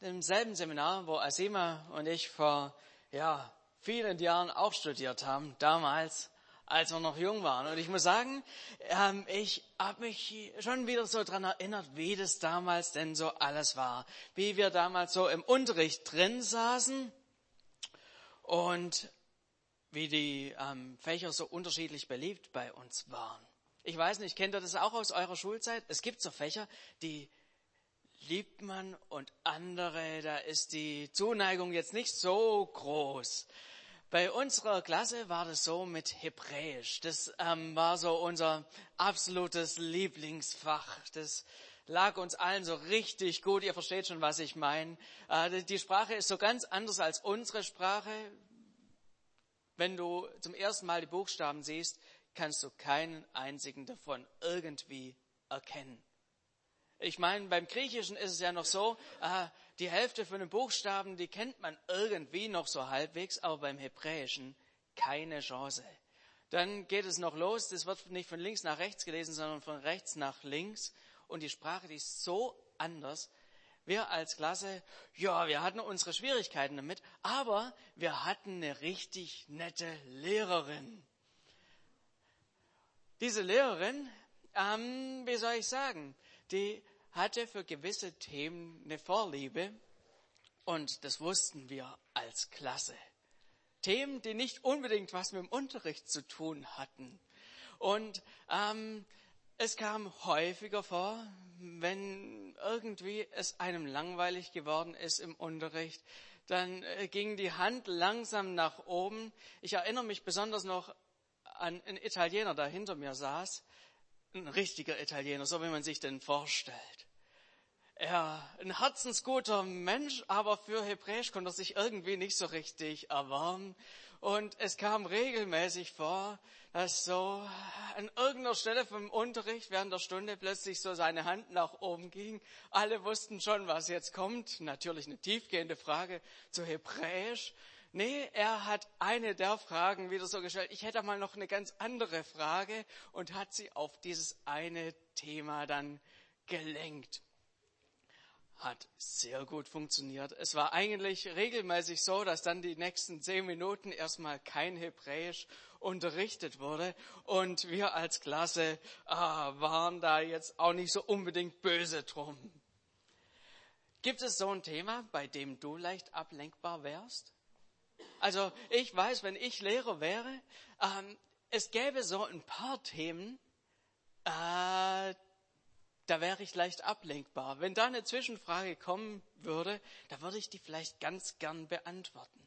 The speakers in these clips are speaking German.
im selben Seminar, wo Asima und ich vor ja, vielen Jahren auch studiert haben, damals, als wir noch jung waren. Und ich muss sagen, ähm, ich habe mich schon wieder so dran erinnert, wie das damals denn so alles war. Wie wir damals so im Unterricht drin saßen und wie die ähm, Fächer so unterschiedlich beliebt bei uns waren. Ich weiß nicht, kennt ihr das auch aus eurer Schulzeit? Es gibt so Fächer, die liebt man und andere, da ist die Zuneigung jetzt nicht so groß. Bei unserer Klasse war das so mit Hebräisch. Das ähm, war so unser absolutes Lieblingsfach. Das lag uns allen so richtig gut. Ihr versteht schon, was ich meine. Äh, die Sprache ist so ganz anders als unsere Sprache. Wenn du zum ersten Mal die Buchstaben siehst, kannst du keinen einzigen davon irgendwie erkennen. Ich meine, beim Griechischen ist es ja noch so, äh, die Hälfte von den Buchstaben, die kennt man irgendwie noch so halbwegs, aber beim Hebräischen keine Chance. Dann geht es noch los, das wird nicht von links nach rechts gelesen, sondern von rechts nach links. Und die Sprache, die ist so anders. Wir als Klasse, ja, wir hatten unsere Schwierigkeiten damit, aber wir hatten eine richtig nette Lehrerin. Diese Lehrerin, ähm, wie soll ich sagen, die hatte für gewisse Themen eine Vorliebe und das wussten wir als Klasse. Themen, die nicht unbedingt was mit dem Unterricht zu tun hatten. Und ähm, es kam häufiger vor, wenn irgendwie es einem langweilig geworden ist im Unterricht, dann äh, ging die Hand langsam nach oben. Ich erinnere mich besonders noch an einen Italiener, der hinter mir saß. Ein richtiger Italiener, so wie man sich den vorstellt er ein herzensguter Mensch, aber für Hebräisch konnte er sich irgendwie nicht so richtig erwärmen. Und es kam regelmäßig vor, dass so an irgendeiner Stelle vom Unterricht während der Stunde plötzlich so seine Hand nach oben ging. Alle wussten schon, was jetzt kommt. Natürlich eine tiefgehende Frage zu Hebräisch. Nee, er hat eine der Fragen wieder so gestellt. Ich hätte mal noch eine ganz andere Frage und hat sie auf dieses eine Thema dann gelenkt hat sehr gut funktioniert. Es war eigentlich regelmäßig so, dass dann die nächsten zehn Minuten erstmal kein Hebräisch unterrichtet wurde und wir als Klasse ah, waren da jetzt auch nicht so unbedingt böse drum. Gibt es so ein Thema, bei dem du leicht ablenkbar wärst? Also ich weiß, wenn ich Lehrer wäre, ähm, es gäbe so ein paar Themen, äh, da wäre ich leicht ablenkbar. Wenn da eine Zwischenfrage kommen würde, da würde ich die vielleicht ganz gern beantworten.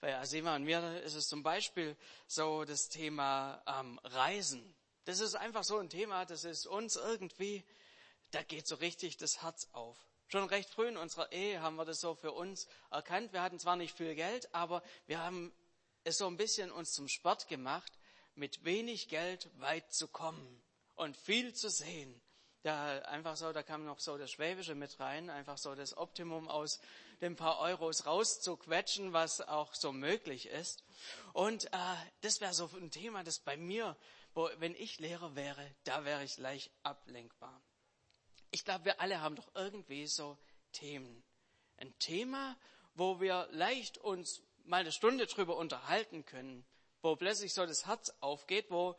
Bei Asima und mir ist es zum Beispiel so das Thema ähm, Reisen. Das ist einfach so ein Thema, das ist uns irgendwie, da geht so richtig das Herz auf. Schon recht früh in unserer Ehe haben wir das so für uns erkannt. Wir hatten zwar nicht viel Geld, aber wir haben es so ein bisschen uns zum Sport gemacht, mit wenig Geld weit zu kommen und viel zu sehen da einfach so, da kam noch so das Schwäbische mit rein, einfach so das Optimum aus den paar Euros rauszuquetschen, was auch so möglich ist. Und äh, das wäre so ein Thema, das bei mir, wo, wenn ich Lehrer wäre, da wäre ich leicht ablenkbar. Ich glaube, wir alle haben doch irgendwie so Themen. Ein Thema, wo wir leicht uns mal eine Stunde drüber unterhalten können, wo plötzlich so das Herz aufgeht, wo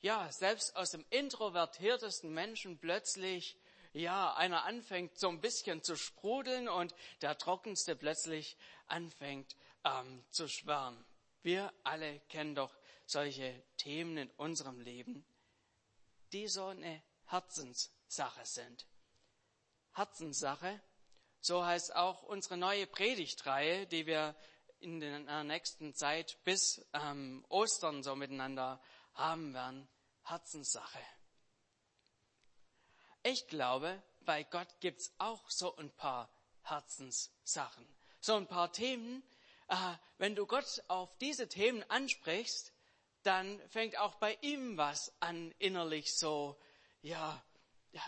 ja, selbst aus dem introvertiertesten Menschen plötzlich, ja, einer anfängt so ein bisschen zu sprudeln und der Trockenste plötzlich anfängt ähm, zu schwärmen. Wir alle kennen doch solche Themen in unserem Leben, die so eine Herzenssache sind. Herzenssache, so heißt auch unsere neue Predigtreihe, die wir in der nächsten Zeit bis ähm, Ostern so miteinander haben werden, Herzenssache. Ich glaube, bei Gott gibt es auch so ein paar Herzenssachen, so ein paar Themen. Äh, wenn du Gott auf diese Themen ansprichst, dann fängt auch bei ihm was an, innerlich so, ja, ja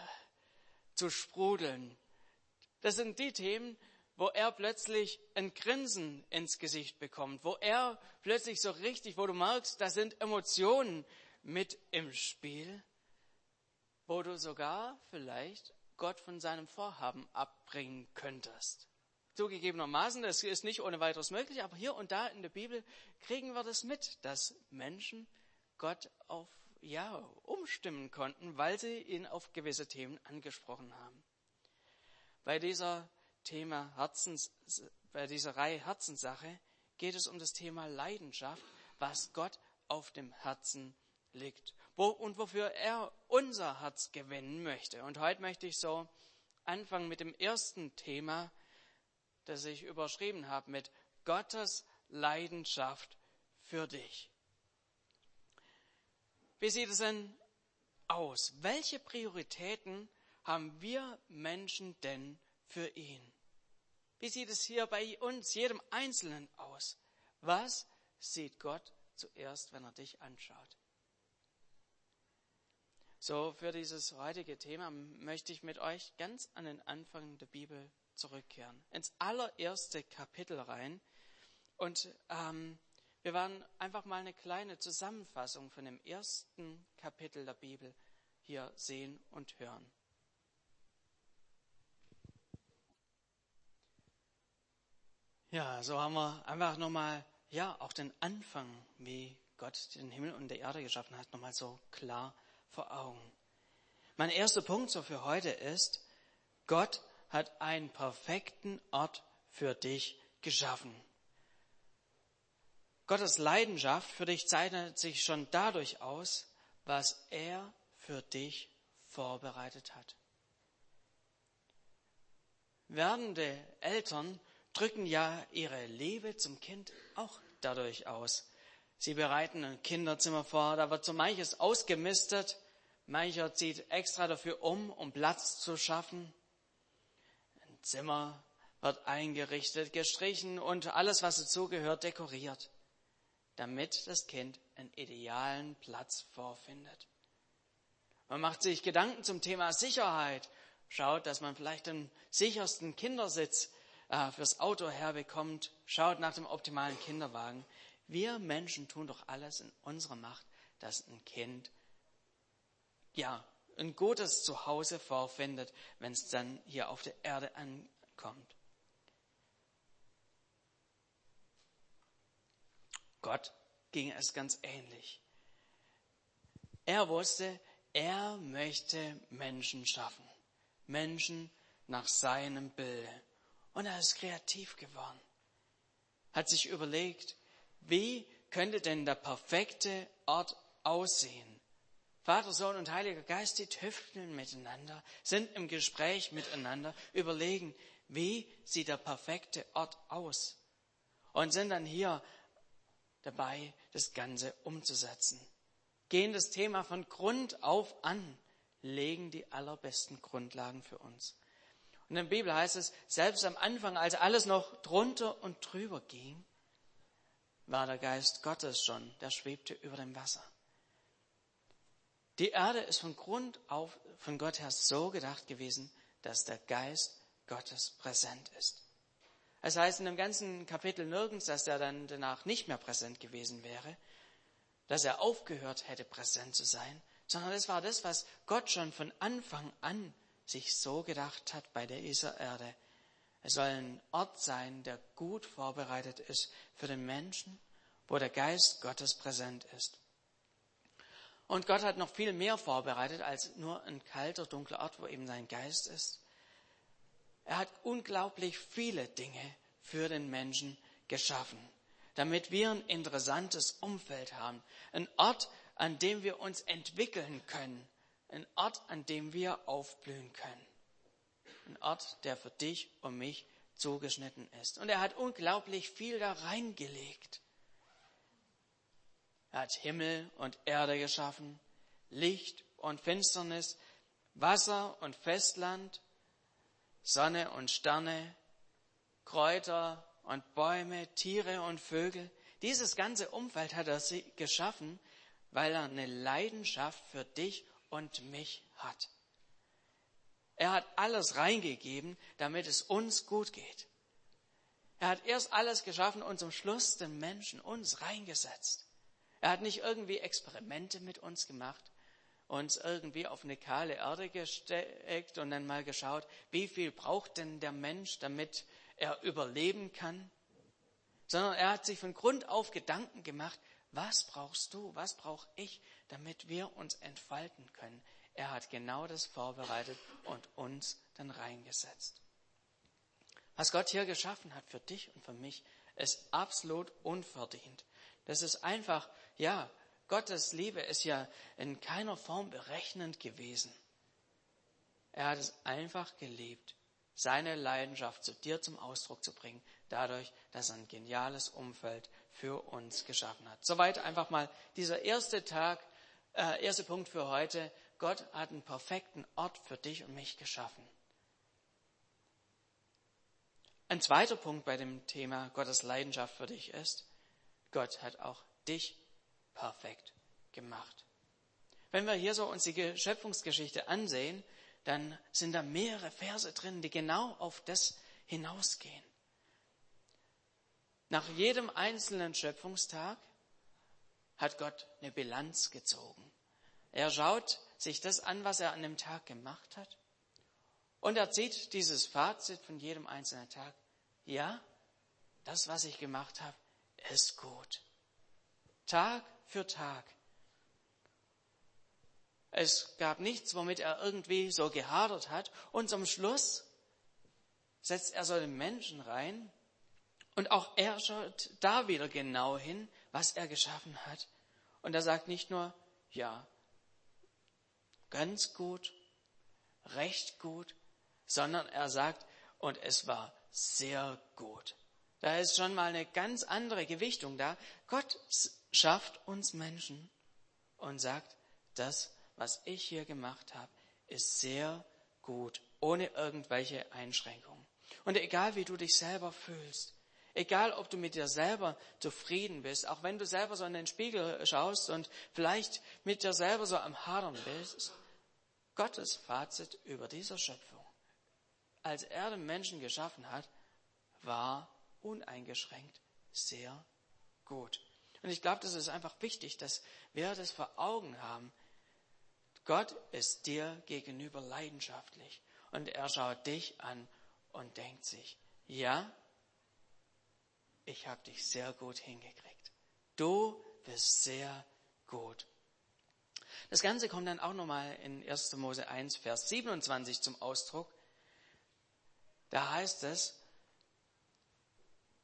zu sprudeln. Das sind die Themen, wo er plötzlich ein Grinsen ins Gesicht bekommt, wo er plötzlich so richtig, wo du merkst, da sind Emotionen mit im Spiel, wo du sogar vielleicht Gott von seinem Vorhaben abbringen könntest. Zugegebenermaßen, das ist nicht ohne weiteres möglich, aber hier und da in der Bibel kriegen wir das mit, dass Menschen Gott auf, ja, umstimmen konnten, weil sie ihn auf gewisse Themen angesprochen haben. Bei dieser Thema Herzens, bei dieser Reihe Herzenssache geht es um das Thema Leidenschaft, was Gott auf dem Herzen liegt wo, und wofür er unser Herz gewinnen möchte. Und heute möchte ich so anfangen mit dem ersten Thema, das ich überschrieben habe mit Gottes Leidenschaft für dich. Wie sieht es denn aus? Welche Prioritäten haben wir Menschen denn für ihn? Wie sieht es hier bei uns, jedem Einzelnen aus? Was sieht Gott zuerst, wenn er dich anschaut? So, für dieses heutige Thema möchte ich mit euch ganz an den Anfang der Bibel zurückkehren, ins allererste Kapitel rein. Und ähm, wir werden einfach mal eine kleine Zusammenfassung von dem ersten Kapitel der Bibel hier sehen und hören. Ja, so haben wir einfach nochmal, ja, auch den Anfang, wie Gott den Himmel und die Erde geschaffen hat, nochmal so klar vor Augen. Mein erster Punkt so für heute ist, Gott hat einen perfekten Ort für dich geschaffen. Gottes Leidenschaft für dich zeichnet sich schon dadurch aus, was er für dich vorbereitet hat. Werdende Eltern drücken ja ihre Liebe zum Kind auch dadurch aus. Sie bereiten ein Kinderzimmer vor, da wird so manches ausgemistet, Mancher zieht extra dafür um, um Platz zu schaffen. Ein Zimmer wird eingerichtet, gestrichen und alles, was dazugehört, dekoriert, damit das Kind einen idealen Platz vorfindet. Man macht sich Gedanken zum Thema Sicherheit, schaut, dass man vielleicht den sichersten Kindersitz äh, fürs Auto herbekommt, schaut nach dem optimalen Kinderwagen. Wir Menschen tun doch alles in unserer Macht, dass ein Kind ja, ein gutes Zuhause vorfindet, wenn es dann hier auf der Erde ankommt. Gott ging es ganz ähnlich. Er wusste, er möchte Menschen schaffen. Menschen nach seinem Bilde. Und er ist kreativ geworden. Hat sich überlegt, wie könnte denn der perfekte Ort aussehen? Vater, Sohn und Heiliger Geist, die tüfteln miteinander, sind im Gespräch miteinander, überlegen, wie sieht der perfekte Ort aus? Und sind dann hier dabei, das Ganze umzusetzen. Gehen das Thema von Grund auf an, legen die allerbesten Grundlagen für uns. Und in der Bibel heißt es, selbst am Anfang, als alles noch drunter und drüber ging, war der Geist Gottes schon, der schwebte über dem Wasser. Die Erde ist von Grund auf von Gott her so gedacht gewesen, dass der Geist Gottes präsent ist. Es heißt in dem ganzen Kapitel nirgends, dass er dann danach nicht mehr präsent gewesen wäre, dass er aufgehört hätte, präsent zu sein, sondern es war das, was Gott schon von Anfang an sich so gedacht hat bei dieser Erde. Es soll ein Ort sein, der gut vorbereitet ist für den Menschen, wo der Geist Gottes präsent ist. Und Gott hat noch viel mehr vorbereitet als nur ein kalter, dunkler Ort, wo eben sein Geist ist. Er hat unglaublich viele Dinge für den Menschen geschaffen, damit wir ein interessantes Umfeld haben. Ein Ort, an dem wir uns entwickeln können. Ein Ort, an dem wir aufblühen können. Ein Ort, der für dich und mich zugeschnitten ist. Und er hat unglaublich viel da reingelegt. Er hat Himmel und Erde geschaffen, Licht und Finsternis, Wasser und Festland, Sonne und Sterne, Kräuter und Bäume, Tiere und Vögel. Dieses ganze Umfeld hat er geschaffen, weil er eine Leidenschaft für dich und mich hat. Er hat alles reingegeben, damit es uns gut geht. Er hat erst alles geschaffen und zum Schluss den Menschen, uns reingesetzt. Er hat nicht irgendwie Experimente mit uns gemacht uns irgendwie auf eine kahle Erde gesteckt und dann mal geschaut, wie viel braucht denn der Mensch, damit er überleben kann, sondern er hat sich von Grund auf Gedanken gemacht, was brauchst du, was brauche ich, damit wir uns entfalten können. Er hat genau das vorbereitet und uns dann reingesetzt. Was Gott hier geschaffen hat für dich und für mich, ist absolut unverdient. Das ist einfach, ja, Gottes Liebe ist ja in keiner Form berechnend gewesen. Er hat es einfach geliebt, seine Leidenschaft zu dir zum Ausdruck zu bringen, dadurch, dass er ein geniales Umfeld für uns geschaffen hat. Soweit einfach mal dieser erste Tag, äh, erste Punkt für heute. Gott hat einen perfekten Ort für dich und mich geschaffen. Ein zweiter Punkt bei dem Thema Gottes Leidenschaft für dich ist, Gott hat auch dich perfekt gemacht. Wenn wir hier so uns die Schöpfungsgeschichte ansehen, dann sind da mehrere Verse drin, die genau auf das hinausgehen. Nach jedem einzelnen Schöpfungstag hat Gott eine Bilanz gezogen. Er schaut sich das an, was er an dem Tag gemacht hat. Und er zieht dieses Fazit von jedem einzelnen Tag ja, das, was ich gemacht habe, ist gut. Tag für Tag. Es gab nichts, womit er irgendwie so gehadert hat. Und zum Schluss setzt er so den Menschen rein. Und auch er schaut da wieder genau hin, was er geschaffen hat. Und er sagt nicht nur, ja, ganz gut, recht gut, sondern er sagt, und es war sehr gut. Da ist schon mal eine ganz andere Gewichtung da. Gott schafft uns Menschen und sagt, das, was ich hier gemacht habe, ist sehr gut, ohne irgendwelche Einschränkungen. Und egal wie du dich selber fühlst, egal ob du mit dir selber zufrieden bist, auch wenn du selber so in den Spiegel schaust und vielleicht mit dir selber so am Hadern bist, Gottes Fazit über dieser Schöpfung als er den Menschen geschaffen hat, war uneingeschränkt sehr gut. Und ich glaube, das ist einfach wichtig, dass wir das vor Augen haben. Gott ist dir gegenüber leidenschaftlich und er schaut dich an und denkt sich, ja, ich habe dich sehr gut hingekriegt. Du bist sehr gut. Das Ganze kommt dann auch nochmal in 1. Mose 1, Vers 27 zum Ausdruck. Da heißt es,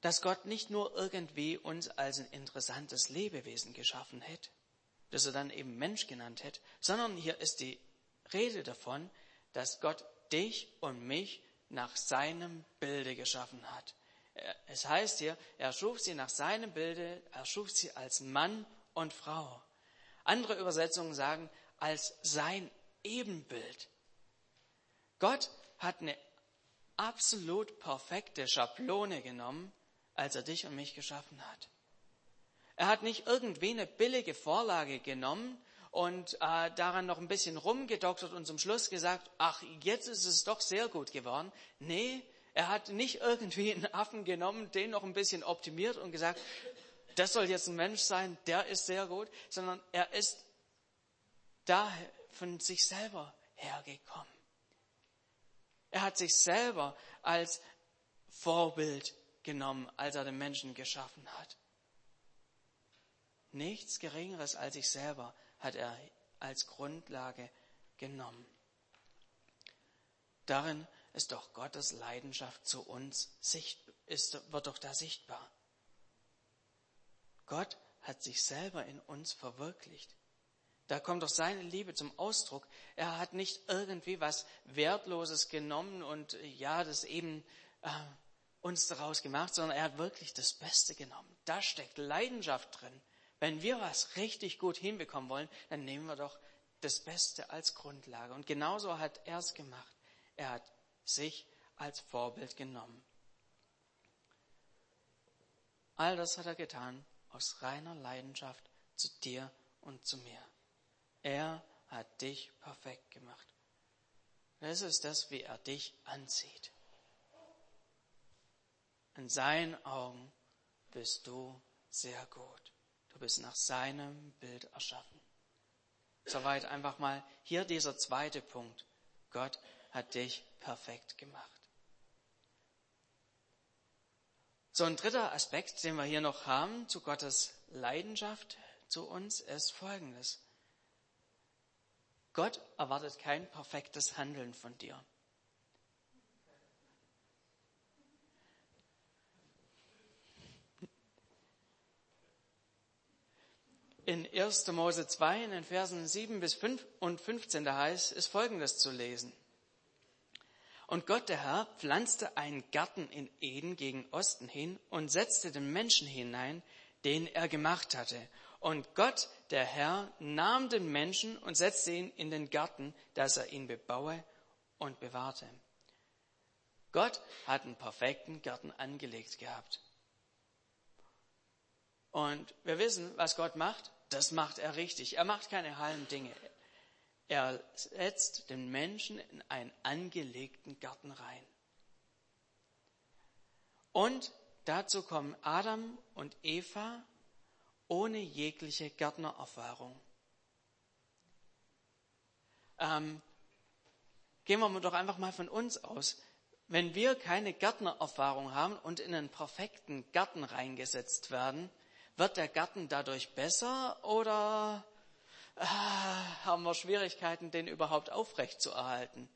dass Gott nicht nur irgendwie uns als ein interessantes Lebewesen geschaffen hätte, das er dann eben Mensch genannt hätte, sondern hier ist die Rede davon, dass Gott dich und mich nach seinem Bilde geschaffen hat. Es heißt hier, er schuf sie nach seinem Bilde, er schuf sie als Mann und Frau. Andere Übersetzungen sagen, als sein Ebenbild. Gott hat eine absolut perfekte Schablone genommen, als er dich und mich geschaffen hat. Er hat nicht irgendwie eine billige Vorlage genommen und äh, daran noch ein bisschen rumgedoktert und zum Schluss gesagt, ach, jetzt ist es doch sehr gut geworden. Nee, er hat nicht irgendwie einen Affen genommen, den noch ein bisschen optimiert und gesagt, das soll jetzt ein Mensch sein, der ist sehr gut, sondern er ist da von sich selber hergekommen. Er hat sich selber als Vorbild genommen, als er den Menschen geschaffen hat. Nichts Geringeres als sich selber hat er als Grundlage genommen. Darin ist doch Gottes Leidenschaft zu uns, ist, wird doch da sichtbar. Gott hat sich selber in uns verwirklicht. Da kommt doch seine Liebe zum Ausdruck. Er hat nicht irgendwie was Wertloses genommen und ja, das eben äh, uns daraus gemacht, sondern er hat wirklich das Beste genommen. Da steckt Leidenschaft drin. Wenn wir was richtig gut hinbekommen wollen, dann nehmen wir doch das Beste als Grundlage. Und genauso hat er es gemacht. Er hat sich als Vorbild genommen. All das hat er getan aus reiner Leidenschaft zu dir und zu mir. Er hat dich perfekt gemacht. Das ist das, wie er dich anzieht. In seinen Augen bist du sehr gut. Du bist nach seinem Bild erschaffen. Soweit einfach mal hier dieser zweite Punkt. Gott hat dich perfekt gemacht. So ein dritter Aspekt, den wir hier noch haben zu Gottes Leidenschaft zu uns, ist folgendes. Gott erwartet kein perfektes Handeln von dir. In 1. Mose 2, in den Versen 7 bis 5 und 15, da heißt, ist Folgendes zu lesen. Und Gott, der Herr, pflanzte einen Garten in Eden gegen Osten hin und setzte den Menschen hinein, den er gemacht hatte. Und Gott, der Herr, nahm den Menschen und setzte ihn in den Garten, dass er ihn bebaue und bewahrte. Gott hat einen perfekten Garten angelegt gehabt. Und wir wissen, was Gott macht. Das macht er richtig. Er macht keine halben Dinge. Er setzt den Menschen in einen angelegten Garten rein. Und dazu kommen Adam und Eva ohne jegliche Gärtnererfahrung. Ähm, gehen wir doch einfach mal von uns aus. Wenn wir keine Gärtnererfahrung haben und in einen perfekten Garten reingesetzt werden, wird der Garten dadurch besser oder äh, haben wir Schwierigkeiten, den überhaupt aufrechtzuerhalten?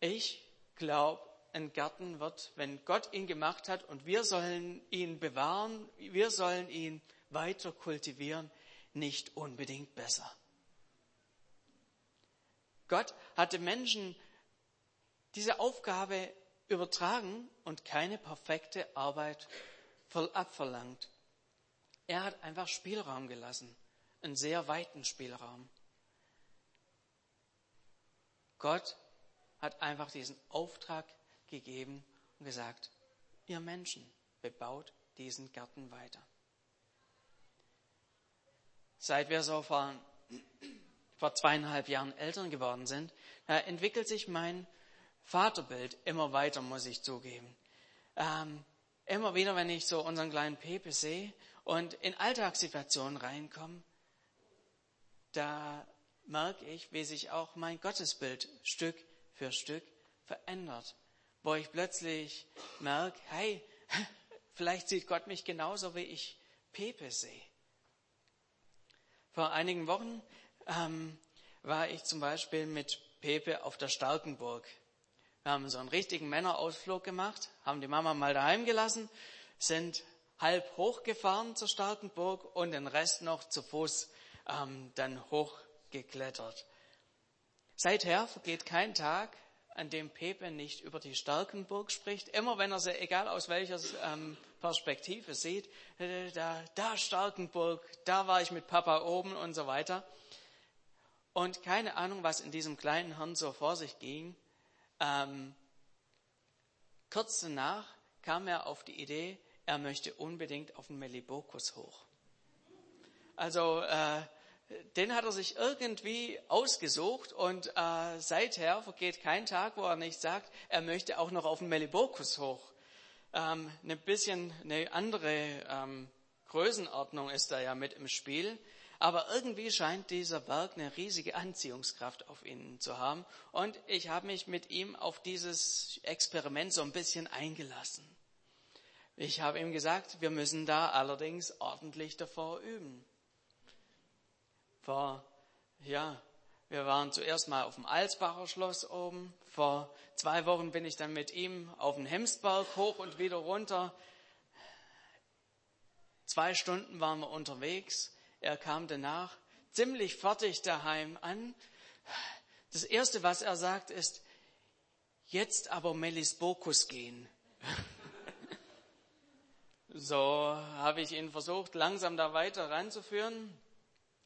Ich glaube, ein Garten wird, wenn Gott ihn gemacht hat und wir sollen ihn bewahren, wir sollen ihn weiter kultivieren, nicht unbedingt besser. Gott hatte Menschen diese Aufgabe übertragen und keine perfekte Arbeit abverlangt. Er hat einfach Spielraum gelassen, einen sehr weiten Spielraum. Gott hat einfach diesen Auftrag gegeben und gesagt, ihr Menschen, bebaut diesen Garten weiter. Seit wir so vor, vor zweieinhalb Jahren Eltern geworden sind, entwickelt sich mein Vaterbild immer weiter, muss ich zugeben. Ähm, immer wieder, wenn ich so unseren kleinen Pepe sehe und in Alltagssituationen reinkomme, da merke ich, wie sich auch mein Gottesbild Stück für Stück verändert. Wo ich plötzlich merke, hey, vielleicht sieht Gott mich genauso, wie ich Pepe sehe. Vor einigen Wochen ähm, war ich zum Beispiel mit Pepe auf der Starkenburg wir haben so einen richtigen Männerausflug gemacht, haben die Mama mal daheim gelassen, sind halb hochgefahren zur Starkenburg und den Rest noch zu Fuß ähm, dann hochgeklettert. Seither vergeht kein Tag, an dem Pepe nicht über die Starkenburg spricht. Immer wenn er sie, egal aus welcher ähm, Perspektive sieht, äh, da, da Starkenburg, da war ich mit Papa oben und so weiter. Und keine Ahnung, was in diesem kleinen Hirn so vor sich ging. Ähm, kurz danach kam er auf die Idee, er möchte unbedingt auf den Melibokus hoch. Also äh, den hat er sich irgendwie ausgesucht und äh, seither vergeht kein Tag, wo er nicht sagt, er möchte auch noch auf den Melibokus hoch. Ähm, ein bisschen eine andere ähm, Größenordnung ist da ja mit im Spiel. Aber irgendwie scheint dieser Berg eine riesige Anziehungskraft auf ihn zu haben. Und ich habe mich mit ihm auf dieses Experiment so ein bisschen eingelassen. Ich habe ihm gesagt, wir müssen da allerdings ordentlich davor üben. Vor, ja, wir waren zuerst mal auf dem Alsbacher Schloss oben. Vor zwei Wochen bin ich dann mit ihm auf den Hemsberg hoch und wieder runter. Zwei Stunden waren wir unterwegs. Er kam danach ziemlich fertig daheim an. Das erste, was er sagt, ist, jetzt aber Melisbokus gehen. so habe ich ihn versucht, langsam da weiter ranzuführen.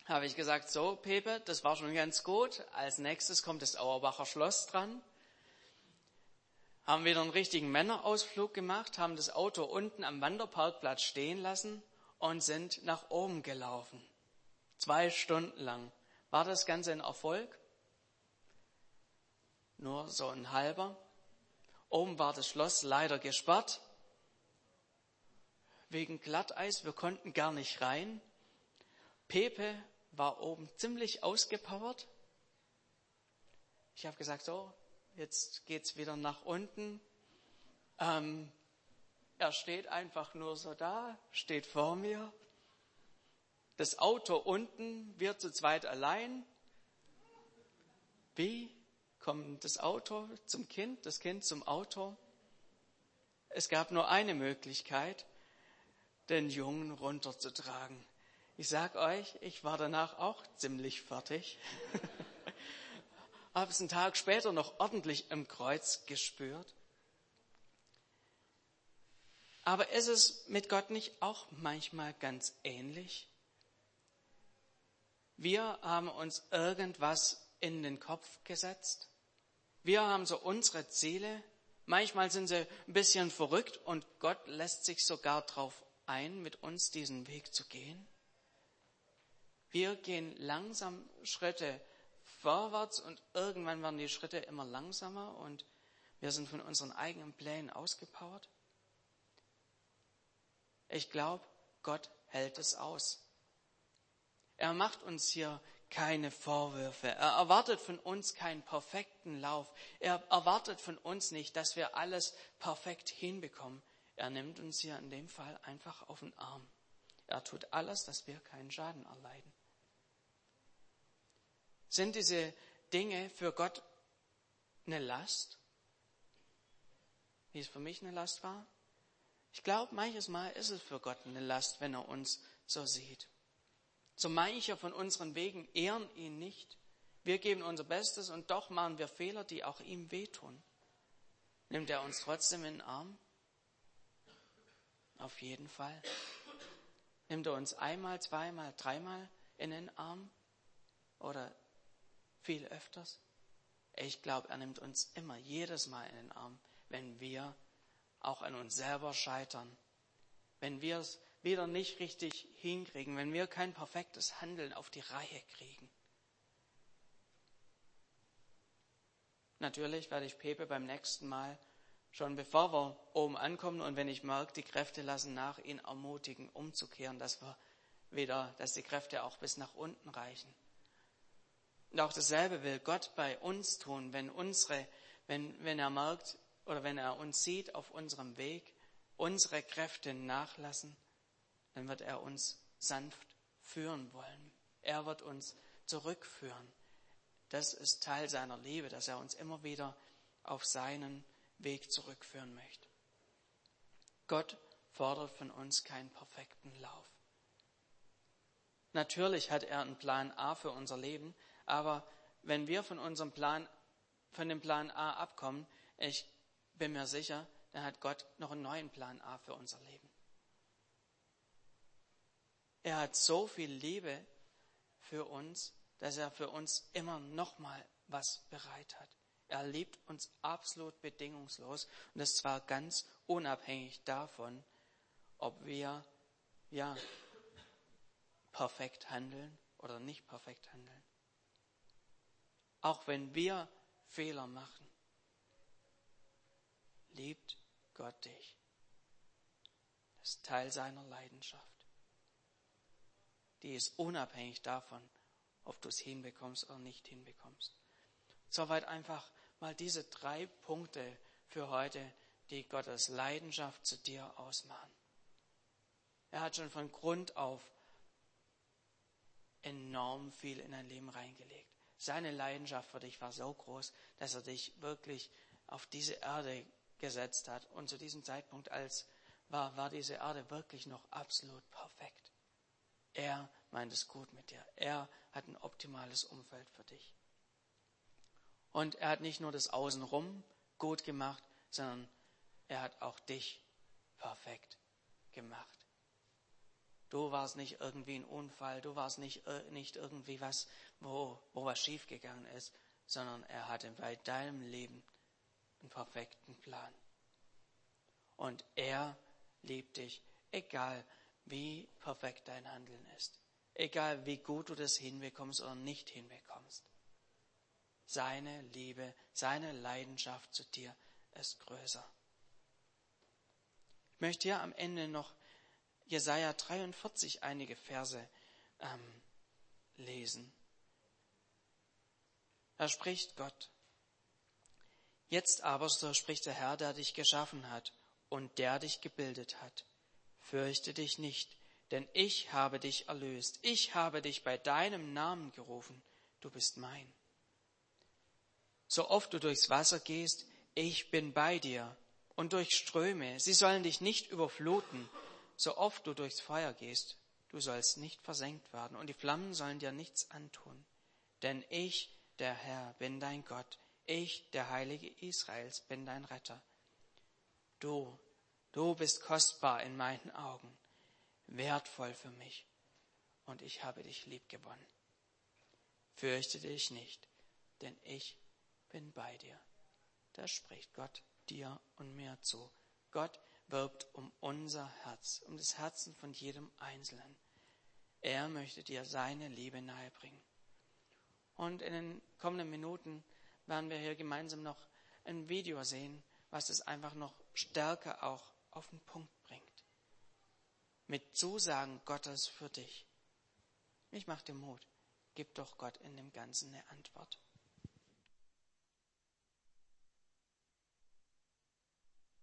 Habe ich gesagt, so Pepe, das war schon ganz gut. Als nächstes kommt das Auerbacher Schloss dran. Haben wieder einen richtigen Männerausflug gemacht, haben das Auto unten am Wanderparkplatz stehen lassen und sind nach oben gelaufen. Zwei Stunden lang. War das Ganze ein Erfolg? Nur so ein halber. Oben war das Schloss leider gesperrt. Wegen Glatteis. Wir konnten gar nicht rein. Pepe war oben ziemlich ausgepowert. Ich habe gesagt, so, jetzt geht's wieder nach unten. Ähm, er steht einfach nur so da, steht vor mir. Das Auto unten, wir zu zweit allein. Wie kommt das Auto zum Kind, das Kind zum Auto? Es gab nur eine Möglichkeit, den Jungen runterzutragen. Ich sag euch, ich war danach auch ziemlich fertig. Habe es einen Tag später noch ordentlich im Kreuz gespürt. Aber ist es mit Gott nicht auch manchmal ganz ähnlich? Wir haben uns irgendwas in den Kopf gesetzt. Wir haben so unsere Ziele. Manchmal sind sie ein bisschen verrückt und Gott lässt sich sogar darauf ein, mit uns diesen Weg zu gehen. Wir gehen langsam Schritte vorwärts und irgendwann werden die Schritte immer langsamer und wir sind von unseren eigenen Plänen ausgepowert. Ich glaube, Gott hält es aus. Er macht uns hier keine Vorwürfe. Er erwartet von uns keinen perfekten Lauf. Er erwartet von uns nicht, dass wir alles perfekt hinbekommen. Er nimmt uns hier in dem Fall einfach auf den Arm. Er tut alles, dass wir keinen Schaden erleiden. Sind diese Dinge für Gott eine Last? Wie es für mich eine Last war? Ich glaube, manches Mal ist es für Gott eine Last, wenn er uns so sieht. So mancher von unseren Wegen ehren ihn nicht. Wir geben unser Bestes und doch machen wir Fehler, die auch ihm wehtun. Nimmt er uns trotzdem in den Arm? Auf jeden Fall. Nimmt er uns einmal, zweimal, dreimal in den Arm? Oder viel öfters? Ich glaube, er nimmt uns immer jedes Mal in den Arm, wenn wir auch an uns selber scheitern, wenn wir es wieder nicht richtig hinkriegen, wenn wir kein perfektes Handeln auf die Reihe kriegen. Natürlich werde ich Pepe beim nächsten Mal schon bevor wir oben ankommen und wenn ich merke, die Kräfte lassen nach, ihn ermutigen, umzukehren, dass wir wieder, dass die Kräfte auch bis nach unten reichen. Und auch dasselbe will Gott bei uns tun, wenn unsere, wenn, wenn er merkt oder wenn er uns sieht auf unserem Weg, unsere Kräfte nachlassen, dann wird er uns sanft führen wollen. Er wird uns zurückführen. Das ist Teil seiner Liebe, dass er uns immer wieder auf seinen Weg zurückführen möchte. Gott fordert von uns keinen perfekten Lauf. Natürlich hat er einen Plan A für unser Leben, aber wenn wir von unserem Plan, von dem Plan A abkommen, ich bin mir sicher, dann hat Gott noch einen neuen Plan A für unser Leben. Er hat so viel Liebe für uns, dass er für uns immer noch mal was bereit hat. Er liebt uns absolut bedingungslos und das zwar ganz unabhängig davon, ob wir ja perfekt handeln oder nicht perfekt handeln. Auch wenn wir Fehler machen, liebt Gott dich. Das ist Teil seiner Leidenschaft. Die ist unabhängig davon, ob du es hinbekommst oder nicht hinbekommst. Soweit einfach mal diese drei Punkte für heute, die Gottes Leidenschaft zu dir ausmachen. Er hat schon von Grund auf enorm viel in dein Leben reingelegt. Seine Leidenschaft für dich war so groß, dass er dich wirklich auf diese Erde gesetzt hat. Und zu diesem Zeitpunkt, als war, war diese Erde wirklich noch absolut perfekt. Er meint es gut mit dir. Er hat ein optimales Umfeld für dich. Und er hat nicht nur das Außenrum gut gemacht, sondern er hat auch dich perfekt gemacht. Du warst nicht irgendwie ein Unfall, du warst nicht, äh, nicht irgendwie was, wo, wo was schiefgegangen ist, sondern er hatte bei deinem Leben einen perfekten Plan. Und er liebt dich, egal wie perfekt dein Handeln ist, egal wie gut du das hinbekommst oder nicht hinbekommst. Seine Liebe, seine Leidenschaft zu dir ist größer. Ich möchte hier am Ende noch Jesaja 43 einige Verse ähm, lesen. Da spricht Gott. Jetzt aber, so spricht der Herr, der dich geschaffen hat und der dich gebildet hat. Fürchte dich nicht, denn ich habe dich erlöst. Ich habe dich bei deinem Namen gerufen. Du bist mein. So oft du durchs Wasser gehst, ich bin bei dir. Und durch Ströme, sie sollen dich nicht überfluten. So oft du durchs Feuer gehst, du sollst nicht versenkt werden. Und die Flammen sollen dir nichts antun. Denn ich, der Herr, bin dein Gott. Ich, der Heilige Israels, bin dein Retter. Du, du bist kostbar in meinen Augen, wertvoll für mich. Und ich habe dich lieb gewonnen. Fürchte dich nicht, denn ich bin bei dir. Da spricht Gott dir und mir zu. Gott wirbt um unser Herz, um das Herzen von jedem Einzelnen. Er möchte dir seine Liebe nahebringen. Und in den kommenden Minuten werden wir hier gemeinsam noch ein Video sehen, was es einfach noch stärker auch auf den Punkt bringt. Mit Zusagen Gottes für dich. Ich mach dir Mut. Gib doch Gott in dem Ganzen eine Antwort.